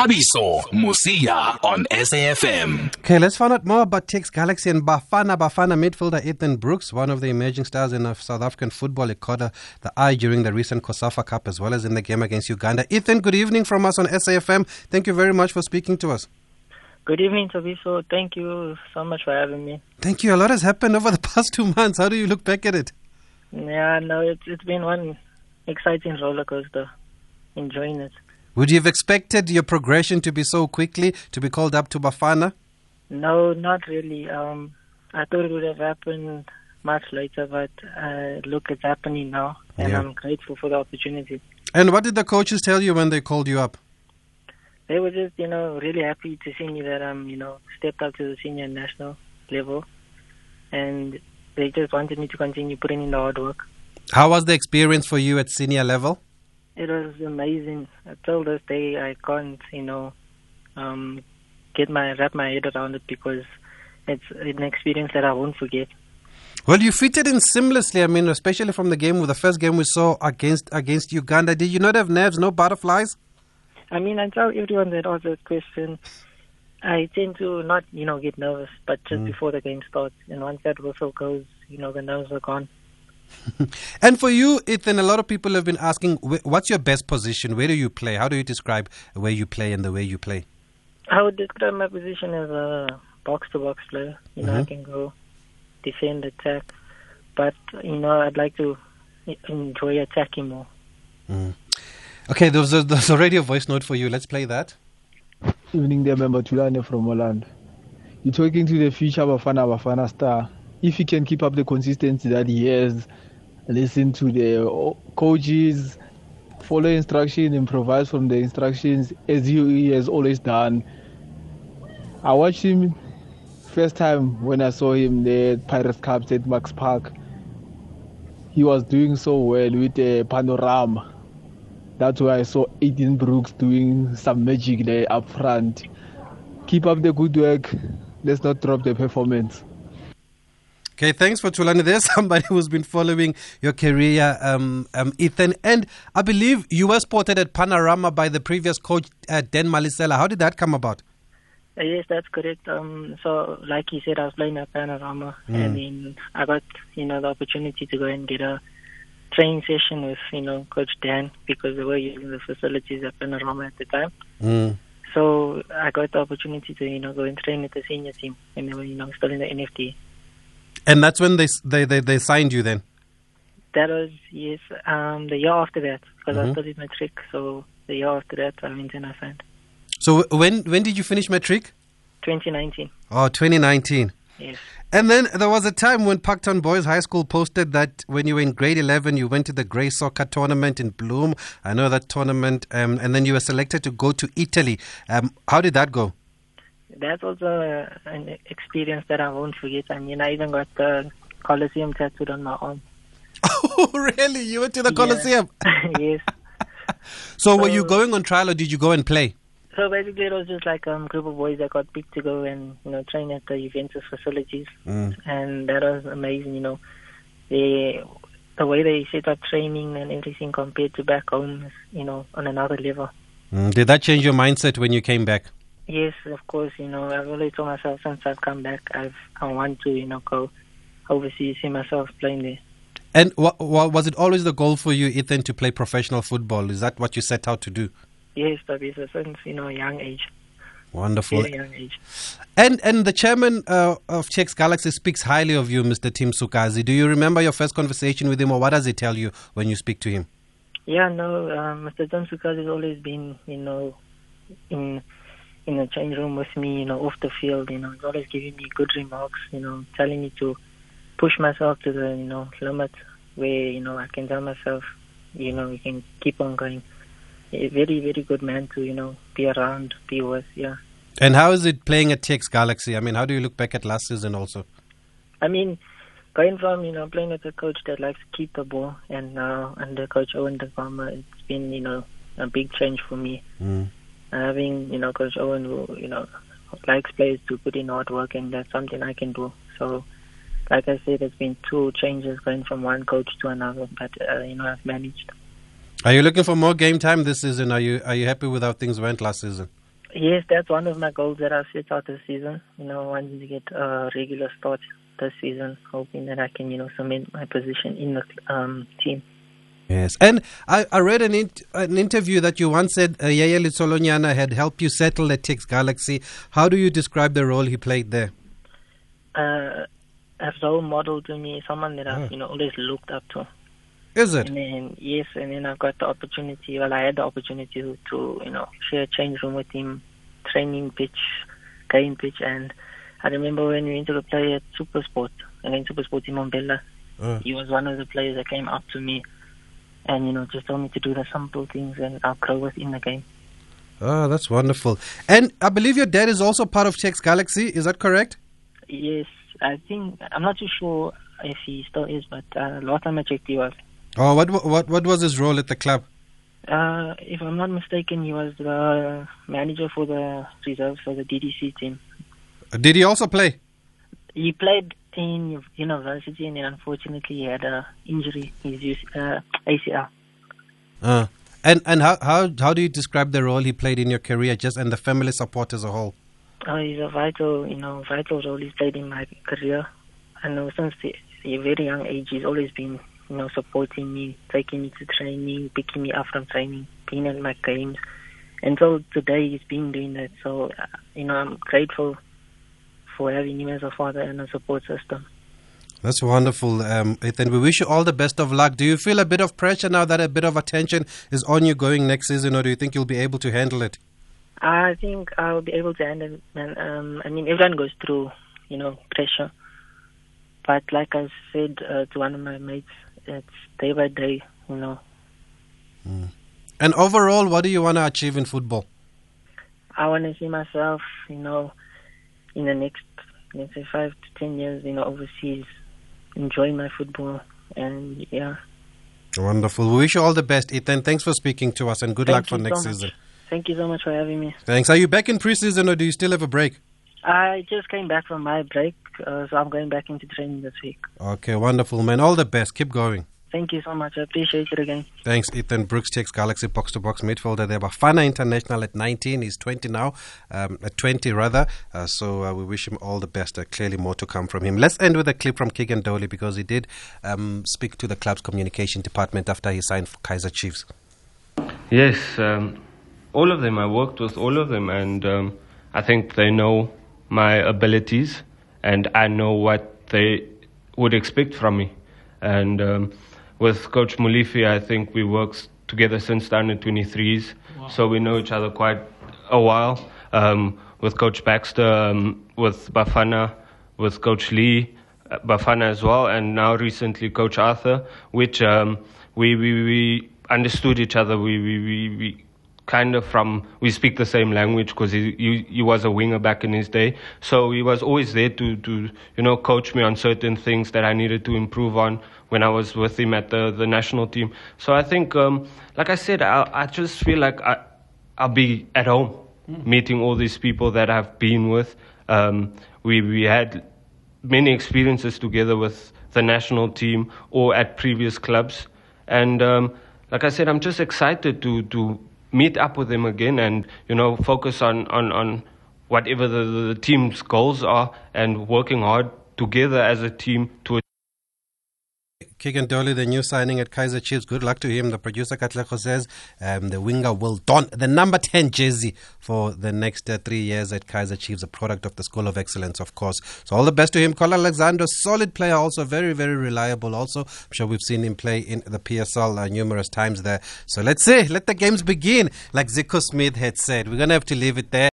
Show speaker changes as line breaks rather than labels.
Thabiso Mosia on SAFM.
Okay, let's find out more about TS Galaxy and Bafana Bafana midfielder Ethan Brooks, one of the emerging stars in South African football. He caught uh, the eye during the recent COSAFA Cup as well as in the game against Uganda. Ethan, good evening from us on SAFM. Thank you very much for speaking to us.
Good evening, Thabiso. Thank you so much for having me.
Thank you. A lot has happened over the past two months. How do you look back at it?
Yeah, no, it's it's been one exciting roller coaster. Enjoying it.
Would you have expected your progression to be so quickly to be called up to Bafana?
No, not really. Um, I thought it would have happened much later, but uh, look, it's happening now, and
Yeah.
I'm grateful for the opportunity.
And what did the coaches tell you when they called you up?
They were just, you know, really happy to see me that I'm, you know, stepped up to the senior national level, and they just wanted me to continue putting in the hard work.
How was the experience for you at senior level?
It was amazing. Till this day, I can't, you know, um, get my wrap my head around it because it's an experience that I won't forget.
Well, you fitted in seamlessly. I mean, especially from the game, with the first game we saw against against Uganda. Did you not have nerves, no butterflies?
I mean, I tell everyone that asks that question, I tend to not, you know, get nervous, but just before the game starts, and once that whistle goes, you know, the nerves are gone.
And for you, Ethan, a lot of people have been asking, what's your best position? Where do you play? How do you describe where you play and the way you play?
I would describe my position as a box-to-box player. You know, I
Mhm.
can go defend, attack, but you know, I'd like to enjoy attacking more.
Okay, there's, a, there's already a voice note for you. Let's play that.
Evening there, member Tulani from Holland. You're talking to the future Bafana Bafana star. If he can keep up the consistency that he has, listen to the coaches, follow instructions, improvise from the instructions as he, has always done. I watched him first time when I saw him there at Pirates Cup at Max Park. He was doing so well with the panorama. That's why I saw Aiden Brooks doing some magic there up front. Keep up the good work. Let's not drop the performance.
Okay, thanks for Tulani. There's somebody who's been following your career, um, um, Ethan. And I believe you were spotted at Panorama by the previous coach, uh, Dan Malesela. How did that come about?
Uh, Yes, that's correct. Um, so, like he said, I was playing at Panorama, and then I got, you know, the opportunity to go and get a training session with, you know, Coach Dan because they were using the facilities at Panorama at the time.
Mm.
So I got the opportunity to, you know, go and train with the senior team, and they were, you know, still in the NFT.
And that's when they, they, they, they signed you then?
That was yes, um, the year after that because
Mhm.
I studied matric. So the year after that, I went and I signed.
So when, when did you finish matric?
2019.
Oh, 2019.
Yes.
And then there was a time when Parktown Boys High School posted that when you were in grade 11, you went to the Grey Soccer tournament in Bloem. I know that tournament. Um, and then you were selected to go to Italy. Um, how did that go?
That's was uh, an experience that I won't forget. I mean, I even got the Colosseum tattooed on my arm.
Oh, really? You went to the Colosseum?
yes.
So were you going on trial or did you go and play?
So basically, it was just like a um, group of boys that got picked to go and you know train at the Juventus facilities,
Mm.
and that was amazing. You know, the the way they set up training and everything compared to back home is you know on another level.
Mm, Did that change your mindset when you came back?
Yes, of course. You know, I've always told myself since I've come back, I've I want to you know go overseas, see myself playing there.
And wa- wa- was it always the goal for you, Ethan, to play professional football? Is that what you set out to do?
Yes, Thabiso, since you know a young age,
Wonderful.
very young age.
And and the chairman uh, of TS Galaxy speaks highly of you, Mr. Tim Sukazi. Do you remember your first conversation with him, or what does he tell you when you speak to him?
Yeah, no, um, Mr. Tim Sukazi has always been, you know, in in the change room with me, you know, off the field, you know, he's always giving me good remarks, you know, telling me to push myself to the, you know, limit where, you know, I can tell myself, you know, we can keep on going. A very, very good man to, you know, be around, be with, yeah.
And how is it playing at TS Galaxy? I mean, how do you look back at last season also?
I mean, going from, you know, playing with a coach that likes to keep the ball and now under Coach Owen Da Gama, it's been, you know, a big change for me.
Mm.
Having you know Coach Owen who you know likes players to put in hard work and that's something I can do. So like I said, there's been two changes going from one coach to another, but uh, you know I've managed.
Are you looking for more game time this season? Are you are you happy with how things went last season?
Yes, that's one of my goals that I've set out this season. You know, wanting to get a regular start this season, hoping that I can, you know, cement my position in the um, team.
Yes, and I, I read an, in, an interview that you once said uh, Yeye Letsholonyane had helped you settle at TS Galaxy. How do you describe the role he played there?
Uh, a role model to me, someone that I've,
Ah.
you know, always looked up to.
Is it?
And then yes, and then I got the opportunity. Well, I had the opportunity to, to you know share a change room with him, training pitch, game pitch, and I remember when we went to play at Supersport against Supersport in Mbombela.
Uh.
He was one of the players that came up to me, and you know just told me to do the simple things, and I'll grow within the game.
Oh, that's wonderful. And I believe your dad is also part of TS Galaxy. Is that correct?
Yes, I think I'm not too sure if he still is, but uh, last time I checked, he was.
Oh, what what what was his role at the club?
Uh, if I'm not mistaken, he was the manager for the reserves for the DDC team.
Did he also play?
He played in university, and then unfortunately he had a injury. In his uh, ACL.
Uh, and and how, how how do you describe the role he played in your career, just and the family support as a whole?
Uh, he's a vital, you know, vital role he's played in my career. I know since the, a very young age, he's always been, you know, supporting me, taking me to training, picking me up from training, being at my games. And Until today, he's been doing that. So, uh, you know, I'm grateful for having him as a father and a support system.
That's wonderful, um, Ethan. We wish you all the best of luck. Do you feel a bit of pressure now that a bit of attention is on you going next season, or do you think you'll be able to handle it?
I think I'll be able to handle it. And, um, I mean, everyone goes through, you know, pressure. But like I said uh, to one of my mates, it's day by day, you know.
And overall, what do you want to achieve in football?
I want to see myself, you know, in the next, let's say, five to ten years, you know, overseas, enjoying my football. And yeah,
Wonderful. We wish you all the best, Ethan. Thanks for speaking to us, and good
Thank
luck for
you so
next season.
thank you so much for having me.
Thanks. Are you back in preseason, or do you still have a break?
I just came back from my break, uh, so I'm going back into training this week.
Okay, wonderful, man. All the best. Keep going.
Thank you so much. I appreciate it again.
Thanks, Ethan Brooks TS Galaxy box to box midfielder there. Bafana International at 19. He's 20 now, um, at 20 rather. Uh, so uh, we wish him all the best. Uh, clearly, more to come from him. Let's end with a clip from Keagan Dolly because he did um, speak to the club's communication department after he signed for Kaizer Chiefs.
Yes, um, all of them. I worked with all of them, and um, I think they know my abilities, and I know what they would expect from me. And um, with Coach Molefi, I think we worked together since the under 23s, so we know each other quite a while. Um, with Coach Baxter, um, with Bafana, with Coach Lee, uh, Bafana as well, and now recently Coach Arthur, which um, we, we we understood each other. We we we, we kind of from we speak the same language because he, he he was a winger back in his day, so he was always there to to you know coach me on certain things that I needed to improve on when I was with him at the the national team. So I think, um, like I said, I I just feel like I I'll be at home meeting all these people that I've been with. Um, we we had many experiences together with the national team or at previous clubs. And um, like I said, I'm just excited to to meet up with them again and you know focus on on on whatever the, the, team's goals are and working hard together as a team to
Keagan Dolly, the new signing at Kaizer Chiefs. Good luck to him. The producer Katlego says um, the winger will don the number 10 jersey for the next uh, three years at Kaizer Chiefs, a product of the School of Excellence, of course. So all the best to him. Colin Alexander, solid player, also very, very reliable. Also, I'm sure we've seen him play in the PSL uh, numerous times there. So let's see, let the games begin. Like Zico Smith had said, we're going to have to leave it there.